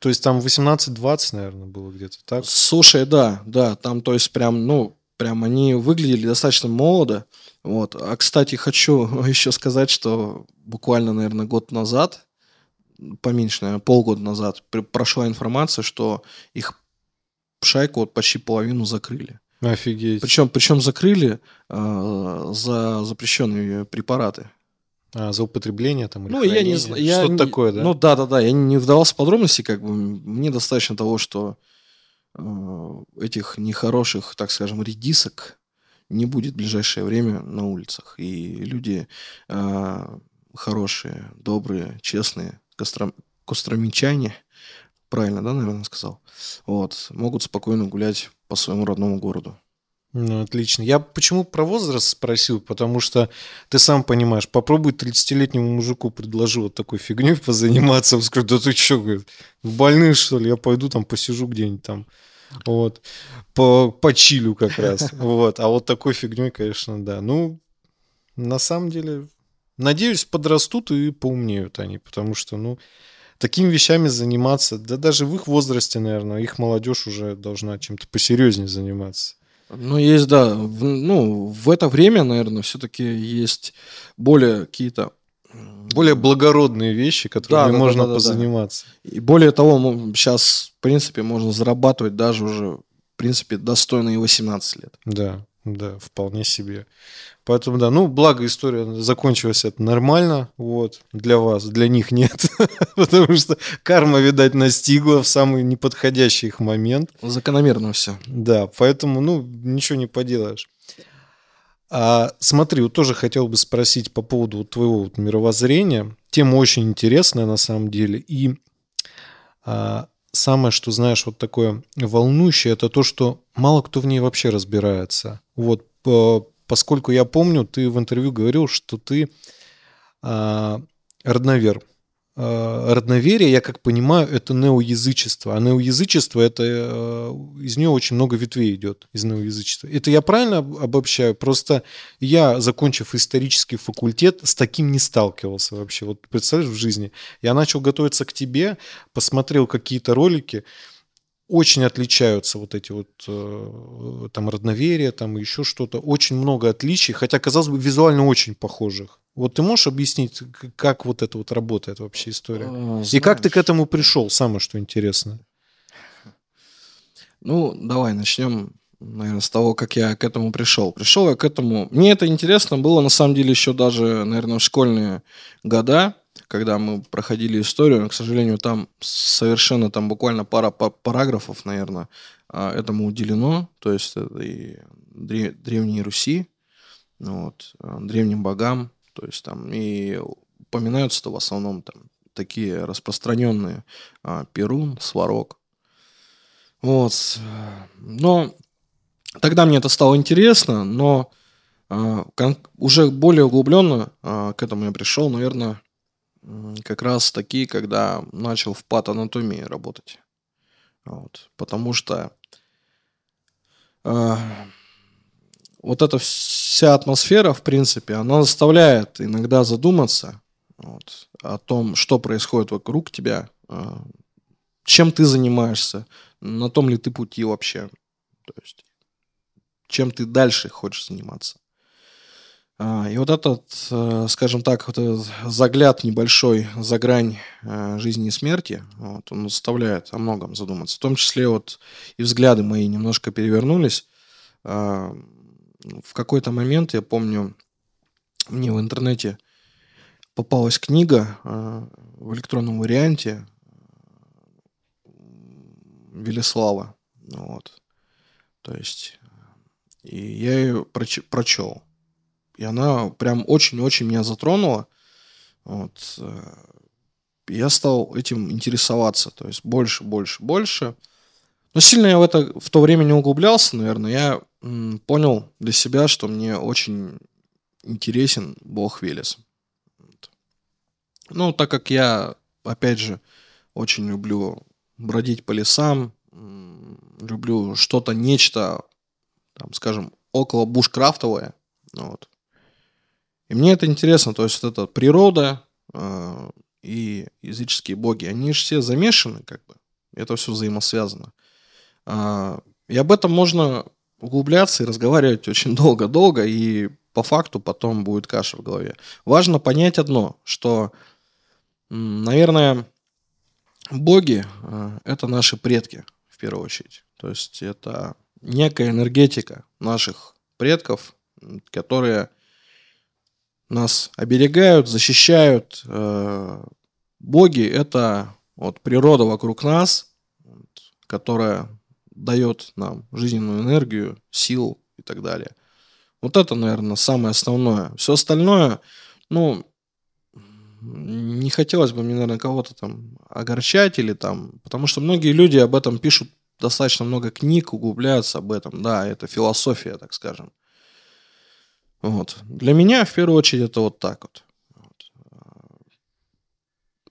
То есть там 18-20, наверное, было где-то, так? Слушай, да, да, там, то есть прям, ну, прям они выглядели достаточно молодо. Вот. А, кстати, хочу еще сказать, что буквально, наверное, год назад, поменьше, наверное, полгода назад, прошла информация, что их шайку вот почти половину закрыли. Офигеть. Причем, причем закрыли э, за запрещенные препараты. А, за употребление там или Ну, хранение? я не знаю. Что-то такое, да? Ну, да, да, да. Я не вдавался в подробности, как бы. Мне достаточно того, что э, этих нехороших, так скажем, редисок не будет в ближайшее время на улицах. И люди э, хорошие, добрые, честные, костrom... костромичане, правильно, да, наверное, сказал, вот, могут спокойно гулять по своему родному городу. Ну, отлично. Я почему про возраст спросил? Потому что ты сам понимаешь, попробуй 30-летнему мужику предложи вот такой фигней позаниматься. Он скажет, да ты что, говорит, больный что ли? Я пойду там посижу где-нибудь там. Вот. По, по чилю как раз. Вот. А вот такой фигней, конечно, да. Ну, на самом деле, надеюсь, подрастут и поумнеют они, потому что, ну, такими вещами заниматься, да даже в их возрасте, наверное, их молодежь уже должна чем-то посерьезнее заниматься. Ну, есть, да. В, ну, в это время, наверное, все-таки есть более какие-то более благородные вещи, которыми да, можно да, да, позаниматься. Да. И более того, сейчас, в принципе, можно зарабатывать даже уже, в принципе, достойно и 18 лет. Да. Да, вполне себе. Поэтому, да, ну, благо история закончилась это нормально, вот, для вас, для них нет, потому что карма, видать, настигла в самый неподходящий их момент. Закономерно все. Да, поэтому, ну, ничего не поделаешь. А смотри, вот тоже хотел бы спросить по поводу вот твоего вот мировоззрения. Тема очень интересная на самом деле. И а, самое, что знаешь, вот такое волнующее, это то, что мало кто в ней вообще разбирается. Вот, поскольку я помню, ты в интервью говорил, что ты а, родновер. А, родноверие, я как понимаю, это неоязычество. А неоязычество, это э, из нее очень много ветвей идет, из неоязычества. Это я правильно обобщаю? Просто я, закончив исторический факультет, с таким не сталкивался вообще. Вот представляешь, в жизни. Я начал готовиться к тебе, посмотрел какие-то ролики, очень отличаются вот эти вот э, там родноверия, там еще что-то. Очень много отличий, хотя, казалось бы, визуально очень похожих. Вот ты можешь объяснить, как вот это вот работает вообще история? А, И как ты к этому пришел, самое что интересно? Ну, давай начнем, наверное, с того, как я к этому пришел. Пришел я к этому... Мне это интересно было, на самом деле, еще даже, наверное, в школьные года, когда мы проходили историю. К сожалению, там совершенно, там буквально пара параграфов, наверное, а, этому уделено. То есть это и Древней Руси, вот, а, древним богам, то есть там и упоминаются-то в основном там такие распространенные а, Перун, Сварог. Вот. Но тогда мне это стало интересно, но а, уже более углубленно а, к этому я пришел, наверное, как раз таки, когда начал в патанатомии работать. Вот. Потому что а, вот эта вся атмосфера, в принципе, она заставляет иногда задуматься вот, о том, что происходит вокруг тебя, а, чем ты занимаешься, на том ли ты пути вообще, то есть чем ты дальше хочешь заниматься. А, и вот этот, э, скажем так, вот этот загляд небольшой за грань э, жизни и смерти, вот, он заставляет о многом задуматься. В том числе вот и взгляды мои немножко перевернулись а, в какой-то момент, я помню, мне в интернете попалась книга э, в электронном варианте Велеслава. Вот. То есть, и я ее проч- прочел. И она прям очень-очень меня затронула. Вот. Э, я стал этим интересоваться. То есть больше, больше, больше. Но сильно я в это в то время не углублялся, наверное. Я понял для себя, что мне очень интересен бог Велес. Ну, так как я, опять же, очень люблю бродить по лесам, люблю что-то, нечто, там, скажем, около бушкрафтовое. Вот. И мне это интересно, то есть вот эта природа э, и языческие боги, они же все замешаны, как бы. Это все взаимосвязано. Э, и об этом можно углубляться и разговаривать очень долго-долго, и по факту потом будет каша в голове. Важно понять одно, что, наверное, боги э, – это наши предки, в первую очередь. То есть это некая энергетика наших предков, которые нас оберегают, защищают. Э, боги – это вот природа вокруг нас, которая дает нам жизненную энергию, силу и так далее. Вот это, наверное, самое основное. Все остальное, ну, не хотелось бы мне, наверное, кого-то там огорчать или там, потому что многие люди об этом пишут достаточно много книг, углубляются об этом. Да, это философия, так скажем. Вот. Для меня, в первую очередь, это вот так вот.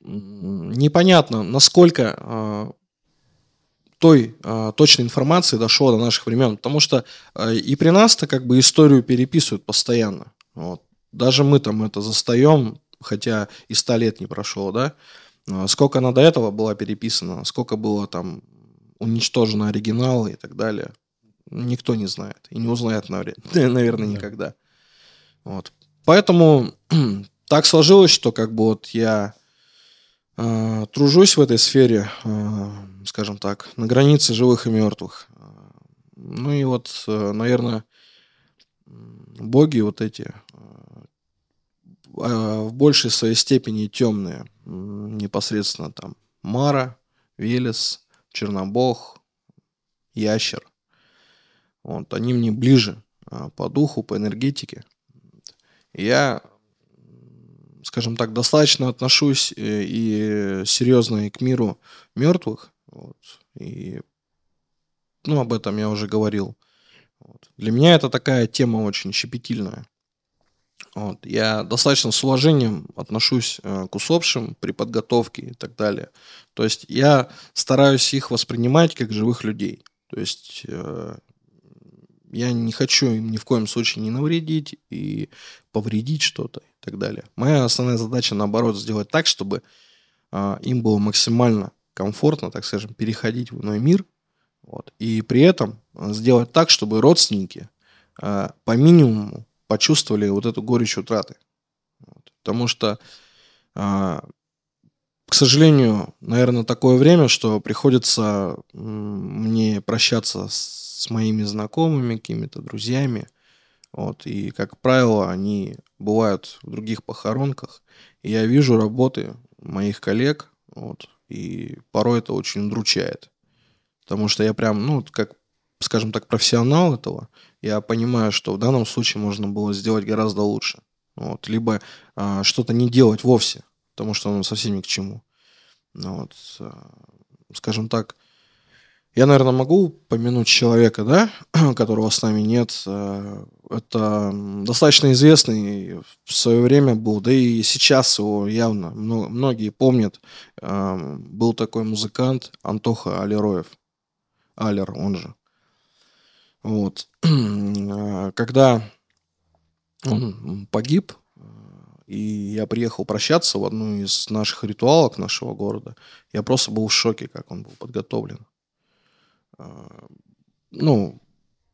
Непонятно, насколько а, той э, точной информации дошло до наших времен. Потому что э, и при нас-то как бы историю переписывают постоянно. Вот. Даже мы там это застаем, хотя и ста лет не прошло, да. Сколько она до этого была переписана, сколько было там уничтожено оригинала и так далее. Никто не знает. И не узнает, наверное, никогда. Вот. Поэтому так сложилось, что как бы вот я э, тружусь в этой сфере, э, скажем так, на границе живых и мертвых. Ну и вот, э, наверное, боги вот эти а, в большей своей степени темные. Непосредственно там Мара, Велес, Чернобог, Ящер. Вот, они мне ближе а, по духу, по энергетике. Я, скажем так, достаточно отношусь э, и серьезно и к миру мертвых. Вот, и, ну, об этом я уже говорил. Вот. Для меня это такая тема очень щепетильная. Вот. Я достаточно с уважением отношусь э, к усопшим при подготовке и так далее. То есть я стараюсь их воспринимать как живых людей. То есть э, я не хочу им ни в коем случае не навредить и повредить что-то и так далее. Моя основная задача, наоборот, сделать так, чтобы э, им было максимально комфортно, так скажем, переходить в иной мир. Вот. И при этом сделать так, чтобы родственники э, по минимуму почувствовали вот эту горечь утраты. Вот. Потому что, а, к сожалению, наверное, такое время, что приходится мне прощаться с моими знакомыми, какими-то друзьями. Вот, и, как правило, они бывают в других похоронках. И я вижу работы моих коллег, вот, и порой это очень удручает. Потому что я прям, ну, как, скажем так, профессионал этого, я понимаю, что в данном случае можно было сделать гораздо лучше. Вот. Либо а, что-то не делать вовсе, потому что оно совсем ни к чему. Вот. А, скажем так, я, наверное, могу помянуть человека, да, которого с нами нет. А, это достаточно известный в свое время был, да и сейчас его явно многие помнят. А, был такой музыкант Антоха Алероев. Алер, он же. Вот. А, когда он погиб, и я приехал прощаться в одну из наших ритуалок нашего города, я просто был в шоке, как он был подготовлен. А, ну,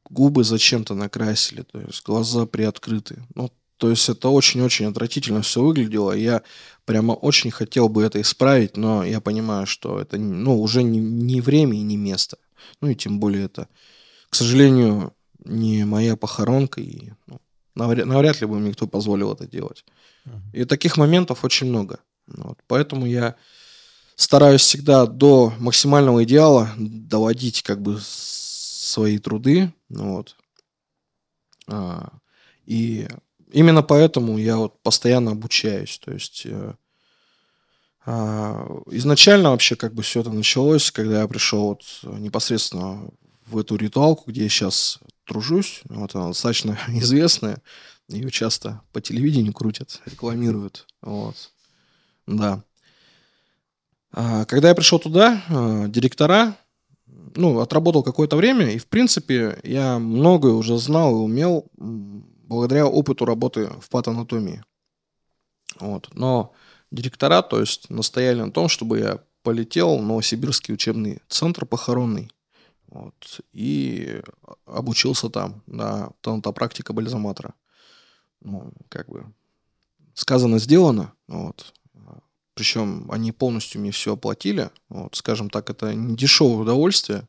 губы зачем-то накрасили, то есть глаза приоткрыты. Ну, то есть это очень-очень отвратительно все выглядело. Я прямо очень хотел бы это исправить, но я понимаю, что это ну, уже не, не время и не место. Ну и тем более это к сожалению, не моя похоронка, и ну, навряд, навряд ли бы мне кто позволил это делать. И таких моментов очень много. Вот, поэтому я стараюсь всегда до максимального идеала доводить как бы свои труды. Вот. А, и именно поэтому я вот постоянно обучаюсь. То есть э, а, изначально вообще как бы все это началось, когда я пришел вот непосредственно в эту ритуалку, где я сейчас тружусь. Вот она достаточно известная. Ее часто по телевидению крутят, рекламируют. Вот. Да. А, когда я пришел туда, а, директора, ну, отработал какое-то время, и, в принципе, я многое уже знал и умел благодаря опыту работы в патанатомии. Вот. Но директора, то есть, настояли на том, чтобы я полетел в Новосибирский учебный центр похоронный, вот, и обучился там на тонатопрактика бальзаматора. Ну, как бы сказано, сделано. Вот. Причем они полностью мне все оплатили. Вот, скажем так, это не дешевое удовольствие.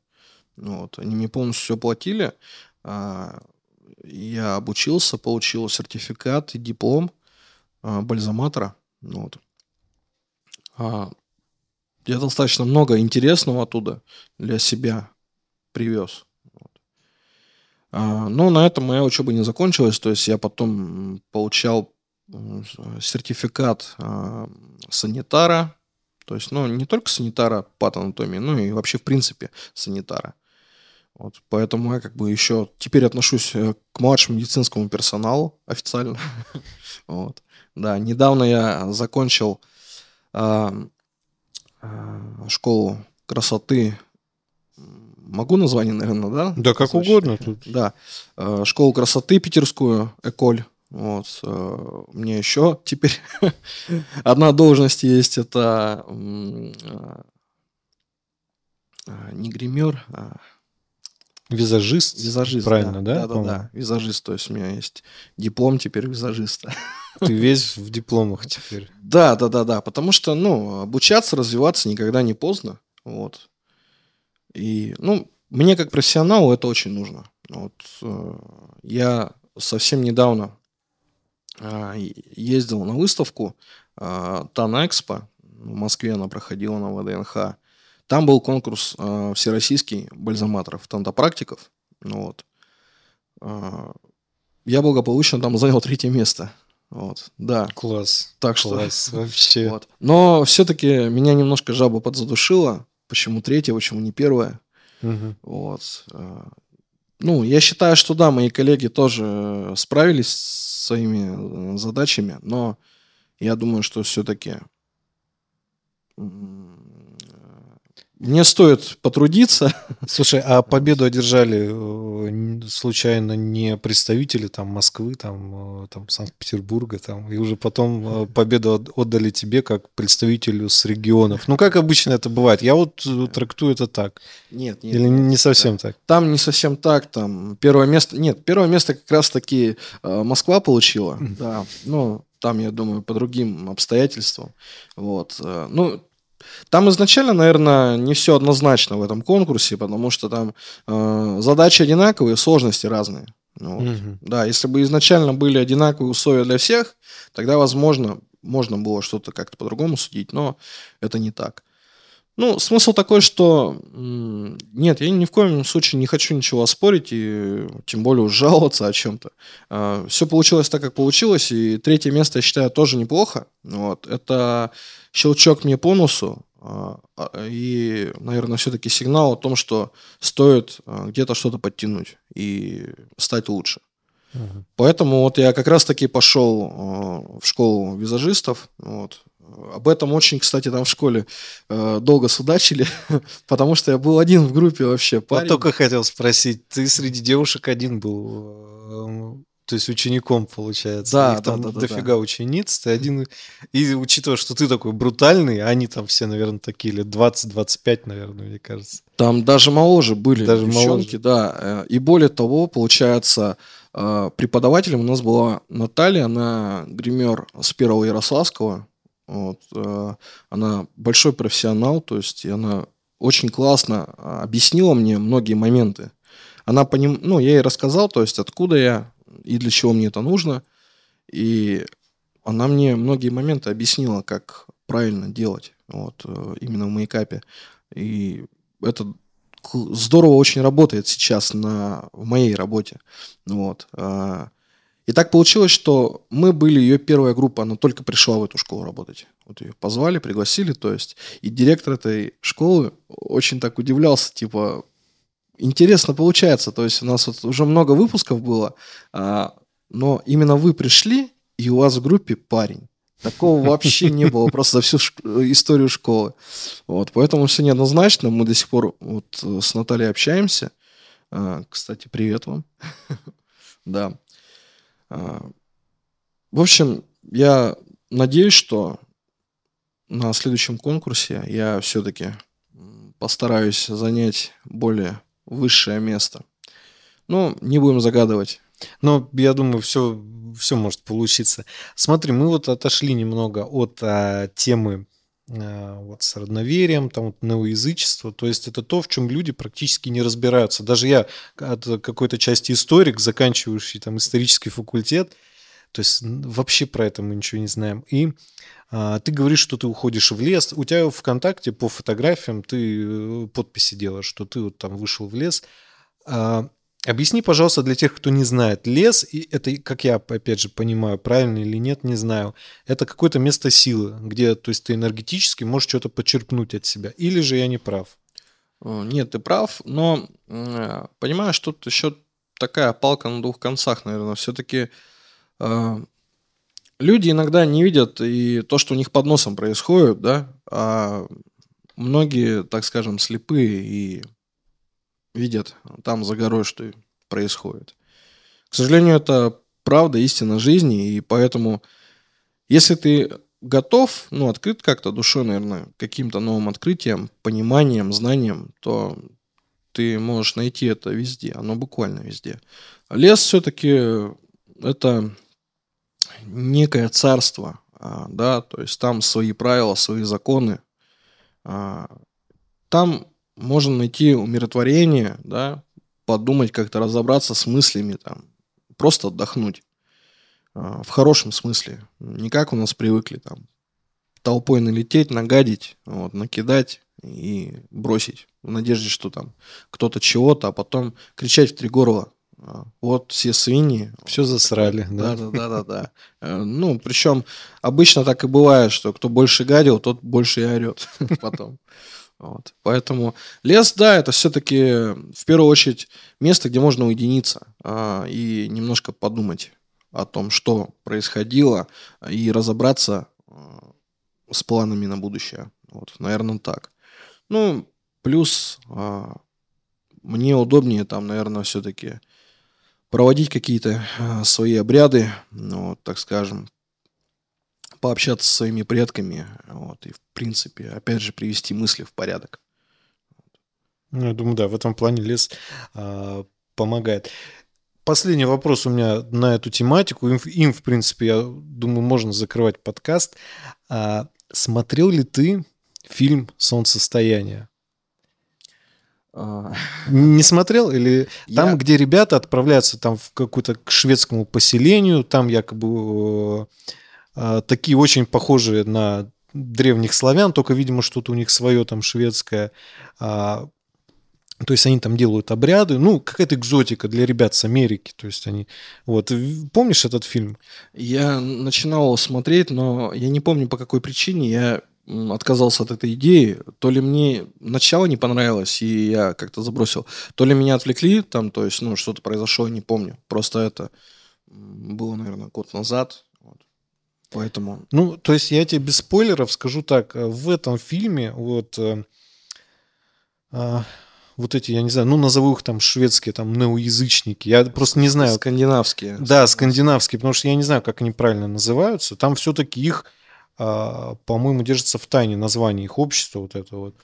Вот, они мне полностью все оплатили. А, я обучился, получил сертификат и диплом а, бальзаматора. Вот. А, я достаточно много интересного оттуда для себя привез. Но на этом моя учеба не закончилась. То есть я потом получал сертификат а, санитара. То есть, ну, не только санитара по анатомии, ну и вообще, в принципе, санитара. Вот, поэтому я как бы еще теперь отношусь э, к младшему медицинскому персоналу официально. вот. Да, недавно я закончил э, э, школу красоты могу название, наверное, да? Да, как Значит, угодно. Тут. Да. Э, школу красоты питерскую, Эколь. Вот. Э, мне еще теперь одна должность есть, это э, не гример, а Визажист. Визажист, правильно, да? Да, да, да, да. Визажист, то есть у меня есть диплом теперь визажиста. Ты весь в дипломах теперь. Да, да, да, да, потому что, ну, обучаться, развиваться никогда не поздно, вот. И, ну, мне как профессионалу это очень нужно. Вот, э, я совсем недавно ездил на выставку а, Тан Экспо. В Москве она проходила на ВДНХ. Там был конкурс а, всероссийский бальзаматоров, тантопрактиков. Ну вот. Я благополучно там занял третье место. Вот, да. Класс. Так что... Класс, вообще. Вот. Но все-таки меня немножко жаба подзадушила. Почему третье, почему не первое? Угу. Вот. Ну, я считаю, что да, мои коллеги тоже справились с своими э, задачами, но я думаю, что все-таки мне стоит потрудиться. Слушай, а победу одержали э, случайно не представители там Москвы, там, э, там Санкт-Петербурга, там, и уже потом э, победу отдали тебе как представителю с регионов. Ну, как обычно это бывает. Я вот трактую это так. Нет, нет. Или нет, не совсем да. так? Там не совсем так. Там первое место... Нет, первое место как раз-таки Москва получила. Да, ну, там, я думаю, по другим обстоятельствам. Вот. Ну, там изначально, наверное, не все однозначно в этом конкурсе, потому что там э, задачи одинаковые, сложности разные. Ну, вот. угу. Да, если бы изначально были одинаковые условия для всех, тогда, возможно, можно было что-то как-то по-другому судить, но это не так. Ну, смысл такой, что нет, я ни в коем случае не хочу ничего оспорить и тем более жаловаться о чем-то. А, Все получилось так, как получилось, и третье место, я считаю, тоже неплохо. Вот. Это щелчок мне по носу, а, а, и, наверное, все-таки сигнал о том, что стоит где-то что-то подтянуть и стать лучше. Угу. Поэтому вот я как раз-таки пошел в школу визажистов, вот, об этом очень, кстати, там в школе э, долго судачили, потому что я был один в группе вообще. Парень. Я только хотел спросить, ты среди девушек один был, э, то есть учеником, получается. Да, Их там да, да, дофига да. учениц, ты один. И учитывая, что ты такой брутальный, они там все, наверное, такие лет 20-25, наверное, мне кажется. Там даже моложе были даже девчонки, моложе. да. Э, и более того, получается, э, преподавателем у нас была Наталья, она гример с первого Ярославского, вот, э, она большой профессионал, то есть она очень классно а, объяснила мне многие моменты. Она по ним, ну, я ей рассказал, то есть откуда я и для чего мне это нужно. И она мне многие моменты объяснила, как правильно делать вот, э, именно в мейкапе. И это здорово очень работает сейчас на, в моей работе. Вот. А, и так получилось, что мы были ее первая группа, она только пришла в эту школу работать. Вот ее позвали, пригласили, то есть. И директор этой школы очень так удивлялся, типа, интересно получается, то есть у нас вот уже много выпусков было, а, но именно вы пришли, и у вас в группе парень. Такого вообще не было просто за всю историю школы. Вот, поэтому все неоднозначно. Мы до сих пор вот с Натальей общаемся. А, кстати, привет вам. Да. А, в общем, я надеюсь, что на следующем конкурсе я все-таки постараюсь занять более высшее место. Но не будем загадывать. Но я думаю, все, все может получиться. Смотри, мы вот отошли немного от а, темы вот с родноверием, там вот неоязычество, то есть это то, в чем люди практически не разбираются. Даже я от какой-то части историк, заканчивающий там исторический факультет, то есть вообще про это мы ничего не знаем. И а, ты говоришь, что ты уходишь в лес. У тебя в ВКонтакте по фотографиям ты э, подписи делаешь, что ты вот там вышел в лес. А, объясни, пожалуйста, для тех, кто не знает, лес, и это, как я, опять же, понимаю, правильно или нет, не знаю, это какое-то место силы, где, то есть ты энергетически можешь что-то подчеркнуть от себя. Или же я не прав? Нет, ты прав, но э, понимаешь, тут еще такая палка на двух концах, наверное. Все-таки а, люди иногда не видят и то, что у них под носом происходит, да, а многие, так скажем, слепые и видят там за горой, что происходит. К сожалению, это правда, истина жизни, и поэтому, если ты готов, ну, открыт как-то душой, наверное, каким-то новым открытием, пониманием, знанием, то ты можешь найти это везде, оно буквально везде. Лес все-таки это некое царство, а, да, то есть там свои правила, свои законы. А, там можно найти умиротворение, да, подумать, как-то разобраться с мыслями, там, просто отдохнуть. А, в хорошем смысле. Не как у нас привыкли там толпой налететь, нагадить, вот, накидать и бросить в надежде, что там кто-то чего-то, а потом кричать в три горла. А, вот все свиньи. Все засрали, да? Да, да, да, да. Э, ну, причем обычно так и бывает, что кто больше гадил, тот больше и орет потом. Вот. Поэтому лес, да, это все-таки в первую очередь место, где можно уединиться а, и немножко подумать о том, что происходило, и разобраться а, с планами на будущее. Вот, наверное, так. Ну, плюс а, мне удобнее там, наверное, все-таки проводить какие-то а, свои обряды, ну, вот, так скажем, пообщаться со своими предками, вот, и, в принципе, опять же, привести мысли в порядок. Ну, я думаю, да, в этом плане лес а, помогает. Последний вопрос у меня на эту тематику. Им, им, в принципе, я думаю, можно закрывать подкаст. А, смотрел ли ты фильм «Солнцестояние»? А. Не смотрел? Или там, я... где ребята отправляются там в какую-то к шведскому поселению, там якобы э, такие очень похожие на древних славян, только, видимо, что-то у них свое там шведское. А, то есть они там делают обряды, ну, какая-то экзотика для ребят с Америки. То есть они... Вот. Помнишь этот фильм? Я начинал смотреть, но я не помню по какой причине. Я отказался от этой идеи. То ли мне начало не понравилось, и я как-то забросил. То ли меня отвлекли, там, то есть, ну, что-то произошло, не помню. Просто это было, наверное, год назад. Поэтому... Ну, то есть я тебе без спойлеров скажу так. В этом фильме вот... Э, э, вот эти, я не знаю, ну, назову их там шведские, там, неоязычники. Я просто не знаю. Скандинавские. Да, скандинавские, потому что я не знаю, как они правильно называются. Там все-таки их, а, по-моему, держится в тайне название их общества, вот это вот.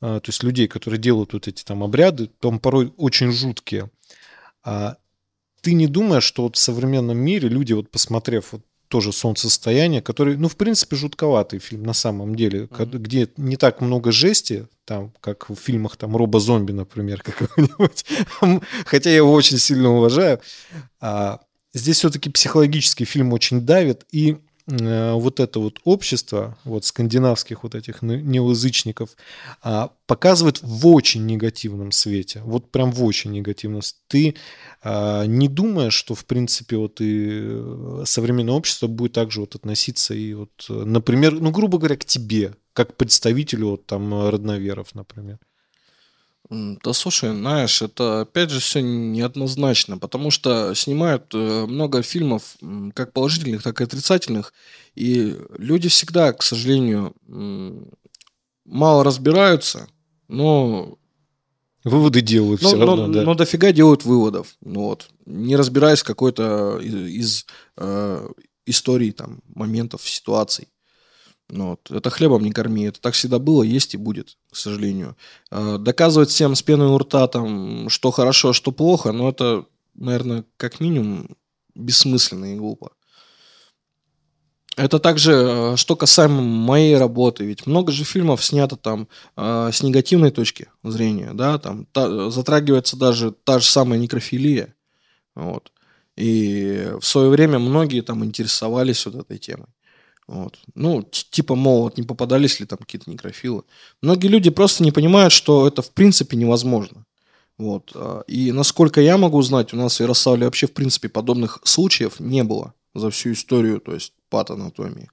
А, то есть людей, которые делают вот эти там обряды, там порой очень жуткие. А ты не думаешь, что вот в современном мире люди, вот посмотрев вот тоже «Солнцестояние», который, ну, в принципе, жутковатый фильм на самом деле, mm-hmm. где не так много жести, там, как в фильмах там «Робо-зомби», например, какого-нибудь. Хотя я его очень сильно уважаю. А здесь все-таки психологический фильм очень давит, и вот это вот общество, вот скандинавских вот этих неоязычников, а, показывает в очень негативном свете, вот прям в очень негативном. Ты а, не думаешь, что в принципе вот и э, современное общество будет также вот относиться и вот, например, ну грубо говоря, к тебе, как представителю вот там родноверов, например. Да слушай, знаешь, это опять же все неоднозначно, потому что снимают э, много фильмов, как положительных, так и отрицательных, и люди всегда, к сожалению, мало разбираются, но Выводы делают но, все но, равно, но, да. Но дофига делают выводов, ну вот, не разбираясь в какой-то из, из э, истории, там, моментов, ситуаций. Ну, вот. Это хлебом не корми. Это так всегда было, есть и будет, к сожалению. А, доказывать всем с пеной у рта, там, что хорошо, что плохо, но это, наверное, как минимум бессмысленно и глупо. Это также, а, что касаемо моей работы, ведь много же фильмов снято там э, с негативной точки зрения, да, там та, затрагивается даже та же самая некрофилия, вот. И в свое время многие там интересовались вот этой темой. Вот. Ну, типа, мол, вот не попадались ли там какие-то некрофилы. Многие люди просто не понимают, что это в принципе невозможно. Вот. А, и насколько я могу знать, у нас в Ярославле вообще в принципе подобных случаев не было за всю историю, то есть патанатомии.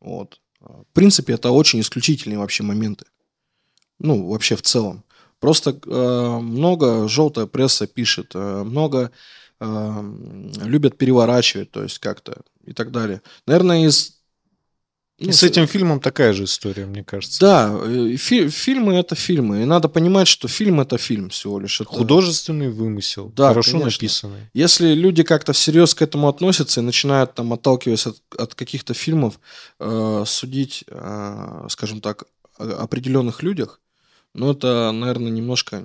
Вот. А, в принципе, это очень исключительные вообще моменты. Ну, вообще в целом. Просто э, много желтая пресса пишет, э, много э, любят переворачивать, то есть как-то и так далее. Наверное, из ну, с этим фильмом такая же история, мне кажется. Да, э, фи- фильмы это фильмы. И надо понимать, что фильм это фильм всего лишь. Это... Художественный вымысел. Да, хорошо конечно. написанный. Если люди как-то всерьез к этому относятся и начинают там, отталкиваясь от, от каких-то фильмов, э, судить, э, скажем так, о определенных людях, ну, это, наверное, немножко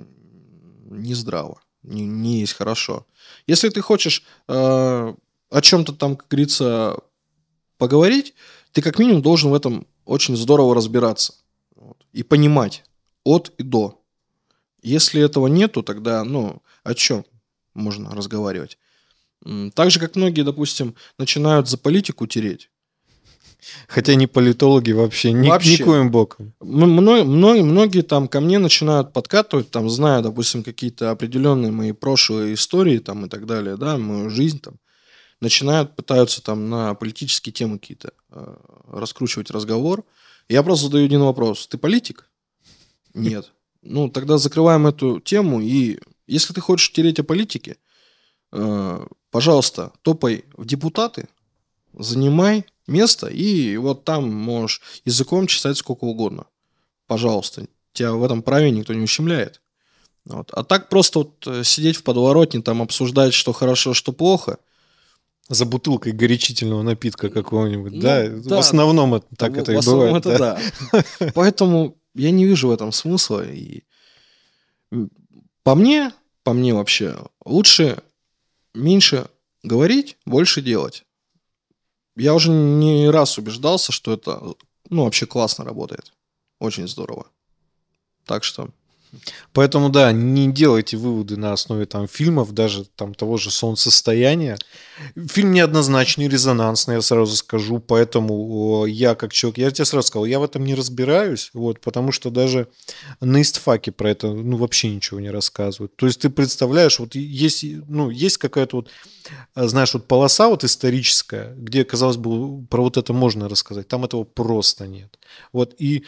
нездраво. Не, не есть хорошо. Если ты хочешь э, о чем-то там, как говорится, поговорить, ты как минимум должен в этом очень здорово разбираться вот, и понимать от и до. Если этого нету, тогда, ну, о чем можно разговаривать? Так же, как многие, допустим, начинают за политику тереть. Хотя не политологи вообще, ни, Вообще. никоим боком. М- мно- мно- многие там ко мне начинают подкатывать, там, зная, допустим, какие-то определенные мои прошлые истории там и так далее, да, мою жизнь там, начинают, пытаются там на политические темы какие-то э, раскручивать разговор. Я просто задаю один вопрос. Ты политик? Нет. Ну, тогда закрываем эту тему, и если ты хочешь тереть о политике, э, пожалуйста, топай в депутаты, занимай место, и вот там можешь языком чесать сколько угодно. Пожалуйста. Тебя в этом праве никто не ущемляет. Вот. А так просто вот э, сидеть в подворотне, там обсуждать, что хорошо, что плохо. За бутылкой горячительного напитка какого-нибудь, Ну, да? да. В основном это, так В- это в и основном бывает. это да. да. Поэтому я не вижу в этом смысла. И по мне, по мне вообще, лучше меньше говорить, больше делать. Я уже не раз убеждался, что это ну, вообще классно работает. Очень здорово. Так что Поэтому, да, не делайте выводы на основе там фильмов, даже там того же солнцестояния. Фильм неоднозначный, резонансный, я сразу скажу, поэтому я как человек, я тебе сразу сказал, я в этом не разбираюсь, вот, потому что даже на истфаке про это, ну, вообще ничего не рассказывают. То есть ты представляешь, вот есть, ну, есть какая-то вот, а, знаешь, вот полоса вот историческая, где, казалось бы, про вот это можно рассказать, там этого просто нет. Вот, и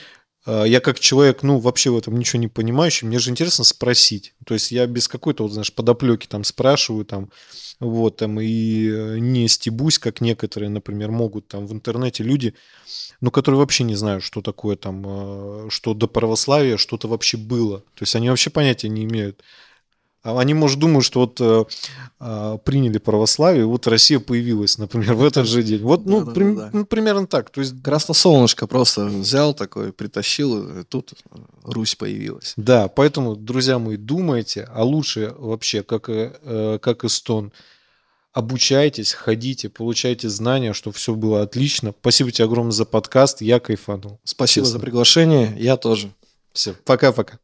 я как человек, ну, вообще в этом ничего не понимающий, мне же интересно спросить. То есть я без какой-то, вот, знаешь, подоплеки там спрашиваю, там, вот, там, и э, не стебусь, как некоторые, например, могут там в интернете люди, ну, которые вообще не знают, что такое там, э, что до православия что-то вообще было. То есть они вообще понятия не имеют. А Они, может, думают, что вот э, э, приняли православие, вот Россия появилась, например, в этот же день. Вот, ну, Да-да-да-да. прим- ну, примерно так. То есть красносолнышко просто взял такой, притащил, и тут Русь появилась. Да, поэтому, друзья мои, думайте, а лучше вообще, как, э, как Эстон, обучайтесь, ходите, получайте знания, чтобы все было отлично. Спасибо тебе огромное за подкаст, я кайфанул. Спасибо Честно. за приглашение, я тоже. Все, пока-пока.